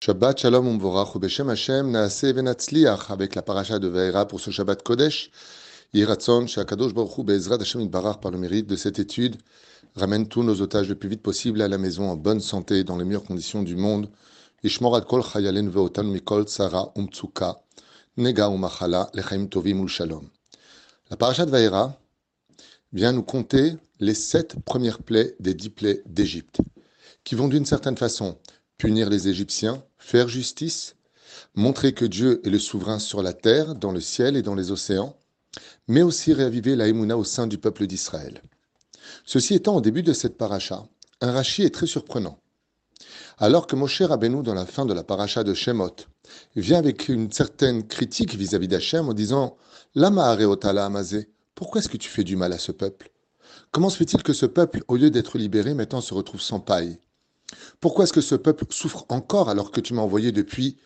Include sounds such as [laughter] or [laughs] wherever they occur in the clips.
Shabbat Shalom Umvorach Beshem Hashem Naaseh Venatzliach avec la paracha de Vaera pour ce Shabbat Kodesh. Yiratzon Shakadosh Baruch Hu Hashem Itbarach par le mérite de cette étude ramène tous nos otages le plus vite possible à la maison en bonne santé dans les meilleures conditions du monde. Ishmor ad kol chayalen ve'otan mikol tzara umtsuka nega umachala lechaim tovim shalom. La paracha de Vaera vient nous compter les sept premières plaies des dix plaies d'Égypte qui vont d'une certaine façon punir les Égyptiens, faire justice, montrer que Dieu est le souverain sur la terre, dans le ciel et dans les océans, mais aussi réaviver la au sein du peuple d'Israël. Ceci étant, au début de cette paracha, un rachis est très surprenant. Alors que Moshe Rabbeinu, dans la fin de la paracha de Shemot, vient avec une certaine critique vis-à-vis d'Hachem en disant Lama areotala amazé, pourquoi est-ce que tu fais du mal à ce peuple? Comment se fait-il que ce peuple, au lieu d'être libéré, maintenant se retrouve sans paille? Pourquoi est-ce que ce peuple souffre encore alors que tu m'as envoyé depuis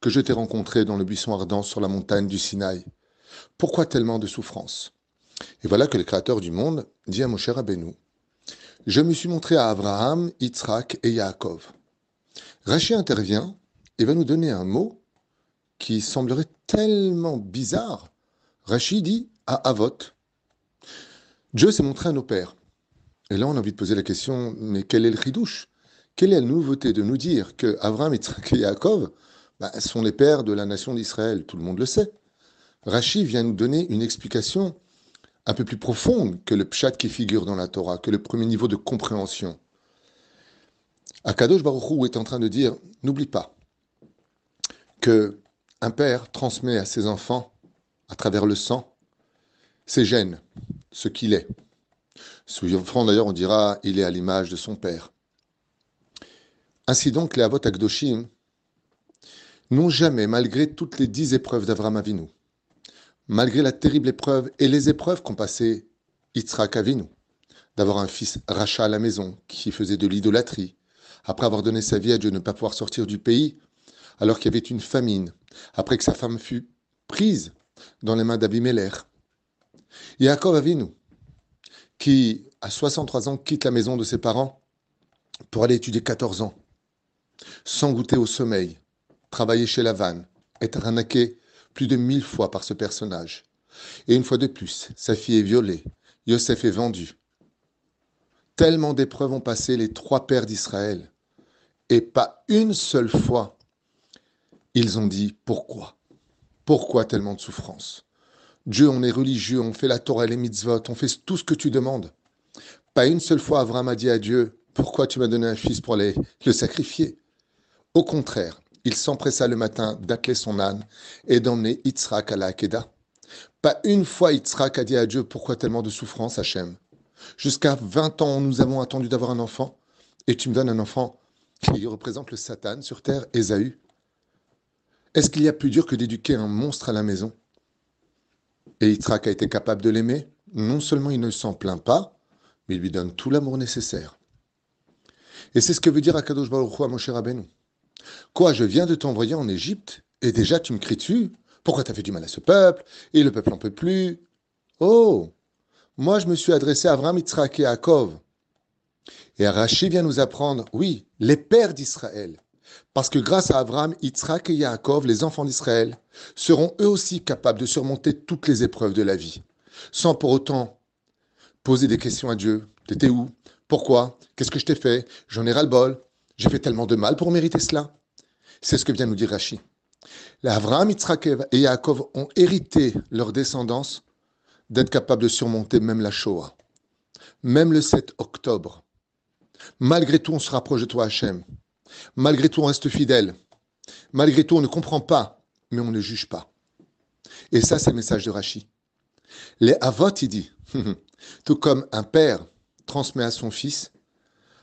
que je t'ai rencontré dans le buisson ardent sur la montagne du Sinaï? Pourquoi tellement de souffrance? Et voilà que le Créateur du monde dit à Moshe Rabbeinu Je me suis montré à Abraham, Yitzhak et Yaakov. Rachid intervient et va nous donner un mot qui semblerait tellement bizarre. Rachid dit à Avot Dieu s'est montré à nos pères. Et là, on a envie de poser la question mais quel est le ridouche quelle est la nouveauté de nous dire que Avram, et Yaakov bah, sont les pères de la nation d'Israël? Tout le monde le sait. Rachid vient nous donner une explication un peu plus profonde que le pshat qui figure dans la Torah, que le premier niveau de compréhension. Akadosh Baruch est en train de dire n'oublie pas que un père transmet à ses enfants, à travers le sang, ses gènes, ce qu'il est. Souvent d'ailleurs, on dira il est à l'image de son père. Ainsi donc, les Avot Akdoshim n'ont jamais, malgré toutes les dix épreuves d'Avram Avinu, malgré la terrible épreuve et les épreuves qu'ont passé Yitzhak Avinu, d'avoir un fils rachat à la maison qui faisait de l'idolâtrie, après avoir donné sa vie à Dieu, ne pas pouvoir sortir du pays, alors qu'il y avait une famine, après que sa femme fut prise dans les mains d'Abimelech. Yaakov Avinu, qui, à 63 ans, quitte la maison de ses parents pour aller étudier 14 ans sans goûter au sommeil, travailler chez la vanne, être arnaqué plus de mille fois par ce personnage. Et une fois de plus, sa fille est violée, Yosef est vendu. Tellement d'épreuves ont passé les trois pères d'Israël, et pas une seule fois, ils ont dit pourquoi? Pourquoi tellement de souffrance? Dieu, on est religieux, on fait la Torah et les mitzvot, on fait tout ce que tu demandes. Pas une seule fois, Abraham a dit à Dieu, pourquoi tu m'as donné un fils pour le sacrifier? Au contraire, il s'empressa le matin d'atteler son âne et d'emmener Yitzhak à la Hakeda. Pas une fois Yitzhak a dit à Dieu pourquoi tellement de souffrance, Hachem? Jusqu'à 20 ans, nous avons attendu d'avoir un enfant et tu me donnes un enfant qui représente le Satan sur terre, Ésaü. Est-ce qu'il y a plus dur que d'éduquer un monstre à la maison? Et Yitzhak a été capable de l'aimer. Non seulement il ne s'en plaint pas, mais il lui donne tout l'amour nécessaire. Et c'est ce que veut dire Akadosh Baruch Hu à Moshe Rabbeinu. Quoi, je viens de t'envoyer en Égypte et déjà tu me cries dessus? Pourquoi tu as fait du mal à ce peuple? Et le peuple n'en peut plus Oh Moi, je me suis adressé à Abraham, Yitzhak et Yaakov. Et Arachi vient nous apprendre, oui, les pères d'Israël. Parce que grâce à Abraham, Yitzhak et Yaakov, les enfants d'Israël, seront eux aussi capables de surmonter toutes les épreuves de la vie, sans pour autant poser des questions à Dieu. T'étais où? Pourquoi? Qu'est-ce que je t'ai fait? J'en ai ras-le-bol. J'ai fait tellement de mal pour mériter cela. C'est ce que vient nous dire Rashi. Avraham, Yitzhak et Yaakov ont hérité leur descendance d'être capables de surmonter même la Shoah, même le 7 octobre. Malgré tout, on se rapproche de toi, Hachem. Malgré tout, on reste fidèle. Malgré tout, on ne comprend pas, mais on ne juge pas. Et ça, c'est le message de Rashi. Les Avot, il dit, [laughs] tout comme un père transmet à son fils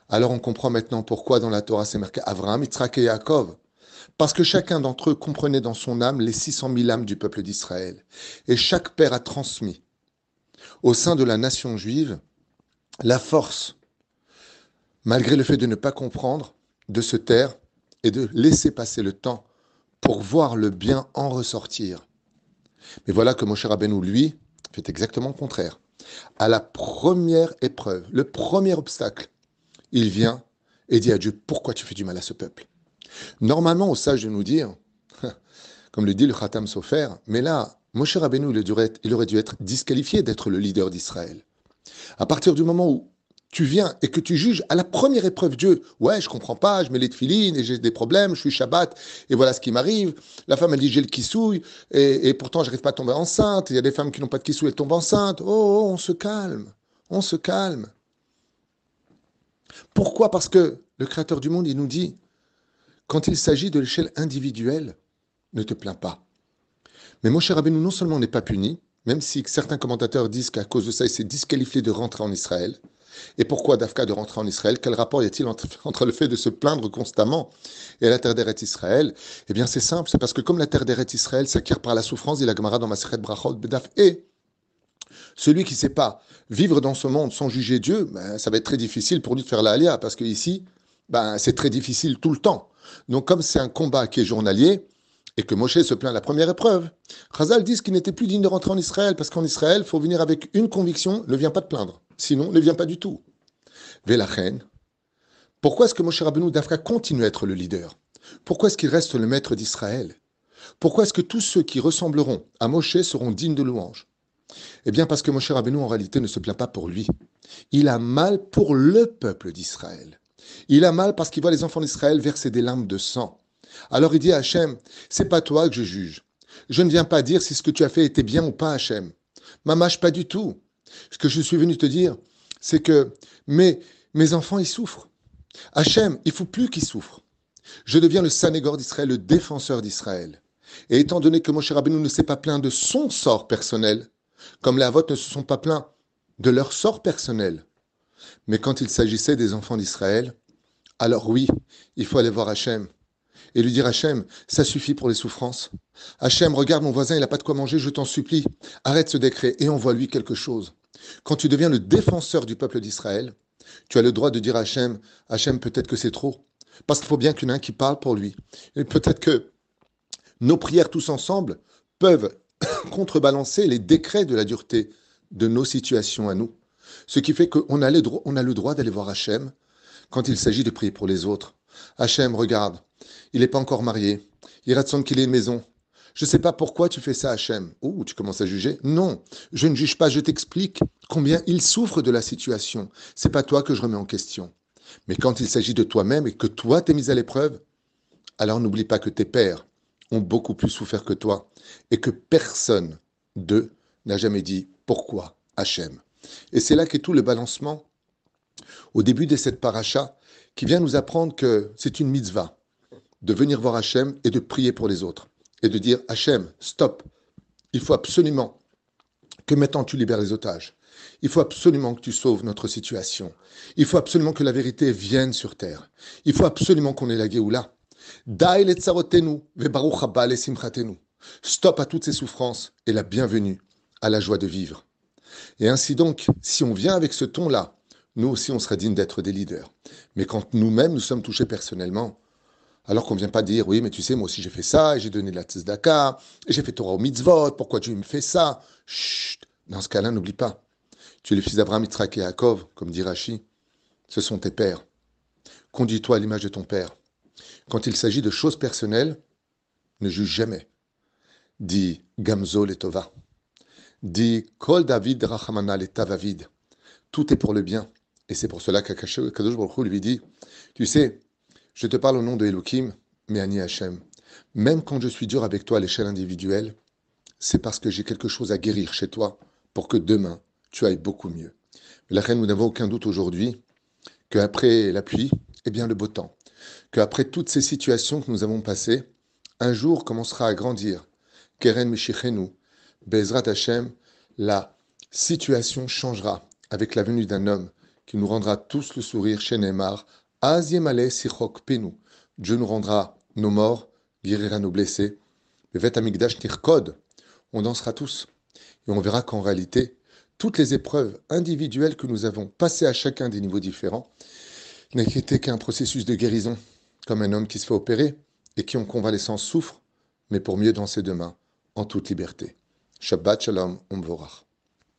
alors on comprend maintenant pourquoi dans la Torah c'est marqué Avraham, Yitzhak et Yaakov. Parce que chacun d'entre eux comprenait dans son âme les 600 000 âmes du peuple d'Israël. Et chaque père a transmis au sein de la nation juive la force, malgré le fait de ne pas comprendre, de se taire et de laisser passer le temps pour voir le bien en ressortir. Mais voilà que Moshe Rabbeinu, lui, fait exactement le contraire. À la première épreuve, le premier obstacle, il vient et dit à Dieu, pourquoi tu fais du mal à ce peuple? Normalement, au sage de nous dire, [laughs] comme le dit le Khatam Sofer, mais là, Moshe Rabbeinu, il aurait dû être disqualifié d'être le leader d'Israël. À partir du moment où tu viens et que tu juges à la première épreuve Dieu, ouais, je comprends pas, je mets les tefilines et j'ai des problèmes, je suis Shabbat et voilà ce qui m'arrive. La femme elle dit j'ai le kissouille et, et pourtant j'arrive pas à tomber enceinte. Il y a des femmes qui n'ont pas de kissouille, elles tombent enceintes. Oh, oh, on se calme, on se calme. Pourquoi? Parce que le Créateur du monde il nous dit quand il s'agit de l'échelle individuelle, ne te plains pas. Mais mon cher Rabbeinu, non seulement n'est pas puni, même si certains commentateurs disent qu'à cause de ça, il s'est disqualifié de rentrer en Israël. Et pourquoi Dafka de rentrer en Israël? Quel rapport y a-t-il entre, [laughs] le fait de se plaindre constamment et la terre d'Eret Israël? Eh bien, c'est simple, c'est parce que comme la terre d'Eret Israël s'acquiert par la souffrance, dit la Gemara dans Maseret Brachot Bedaf, et celui qui ne sait pas vivre dans ce monde sans juger Dieu, ben, ça va être très difficile pour lui de faire la alia, parce qu'ici, ben, c'est très difficile tout le temps. Donc, comme c'est un combat qui est journalier, et que Moshe se plaint à la première épreuve, Chazal dit qu'il n'était plus digne de rentrer en Israël, parce qu'en Israël, il faut venir avec une conviction, ne viens pas te plaindre. Sinon, ne viens pas du tout. Vélachen, pourquoi est-ce que Moshe Rabbeinu Dafka continue à être le leader? Pourquoi est-ce qu'il reste le maître d'Israël? Pourquoi est-ce que tous ceux qui ressembleront à Moshe seront dignes de louange? Eh bien, parce que Moshe Rabbeinu, en réalité, ne se plaint pas pour lui. Il a mal pour le peuple d'Israël. Il a mal parce qu'il voit les enfants d'Israël verser des larmes de sang. Alors il dit à Hachem, c'est pas toi que je juge. Je ne viens pas dire si ce que tu as fait était bien ou pas, Hachem. Mamache, pas du tout. Ce que je suis venu te dire, c'est que mes, mes enfants, ils souffrent. Hachem, il faut plus qu'ils souffrent. Je deviens le Sanégor d'Israël, le défenseur d'Israël. Et étant donné que cher Rabbeinu ne s'est pas plaint de son sort personnel, comme les Havot ne se sont pas plaints de leur sort personnel, mais quand il s'agissait des enfants d'Israël, alors oui, il faut aller voir Hachem et lui dire Hachem, ça suffit pour les souffrances. Hachem, regarde mon voisin, il n'a pas de quoi manger, je t'en supplie, arrête ce décret et envoie-lui quelque chose. Quand tu deviens le défenseur du peuple d'Israël, tu as le droit de dire à Hachem, Hachem, peut-être que c'est trop. Parce qu'il faut bien qu'il y en ait un qui parle pour lui. Et peut-être que nos prières tous ensemble peuvent contrebalancer les décrets de la dureté de nos situations à nous. Ce qui fait qu'on a, a le droit d'aller voir Hachem quand il s'agit de prier pour les autres. Hachem, regarde, il n'est pas encore marié. Il rate qu'il ait une maison. Je ne sais pas pourquoi tu fais ça, Hachem. Ouh, tu commences à juger Non, je ne juge pas, je t'explique combien il souffre de la situation. C'est pas toi que je remets en question. Mais quand il s'agit de toi-même et que toi t'es mis à l'épreuve, alors n'oublie pas que tes pères ont beaucoup plus souffert que toi et que personne d'eux n'a jamais dit pourquoi Hachem. Et c'est là qu'est tout le balancement au début de cette paracha qui vient nous apprendre que c'est une mitzvah de venir voir Hachem et de prier pour les autres. Et de dire Hachem, stop, il faut absolument que maintenant tu libères les otages. Il faut absolument que tu sauves notre situation. Il faut absolument que la vérité vienne sur terre. Il faut absolument qu'on ait la Géoula. Stop à toutes ces souffrances et la bienvenue à la joie de vivre. Et ainsi donc, si on vient avec ce ton-là, nous aussi on sera digne d'être des leaders. Mais quand nous-mêmes nous sommes touchés personnellement, alors qu'on ne vient pas dire, oui, mais tu sais, moi aussi j'ai fait ça, et j'ai donné de la tzedaka, et j'ai fait Torah au mitzvot, pourquoi tu me fais ça? Chut Dans ce cas-là, n'oublie pas. Tu es le fils d'Abraham, Yitzhak et Yaakov, comme dit Rashi. Ce sont tes pères. Conduis-toi à l'image de ton père. Quand il s'agit de choses personnelles, ne juge jamais. Dis Gamzol et Tova. Dis Kol David Rachamana et Tavavid. Tout est pour le bien. Et c'est pour cela qu'Akadosh Baruch lui dit, tu sais, je te parle au nom de Elohim, mais Ani Hashem. Même quand je suis dur avec toi à l'échelle individuelle, c'est parce que j'ai quelque chose à guérir chez toi pour que demain, tu ailles beaucoup mieux. La reine, nous n'avons aucun doute aujourd'hui qu'après la pluie, eh bien le beau temps. Qu'après toutes ces situations que nous avons passées, un jour commencera à grandir. Keren Meshichenu, Bezrat Hashem, la situation changera avec la venue d'un homme qui nous rendra tous le sourire chez Neymar, Penu. Dieu nous rendra nos morts, guérira nos blessés. On dansera tous. Et on verra qu'en réalité, toutes les épreuves individuelles que nous avons passées à chacun des niveaux différents n'étaient qu'un processus de guérison, comme un homme qui se fait opérer et qui en convalescence souffre, mais pour mieux danser demain, en toute liberté. Shabbat Shalom, Umvorach.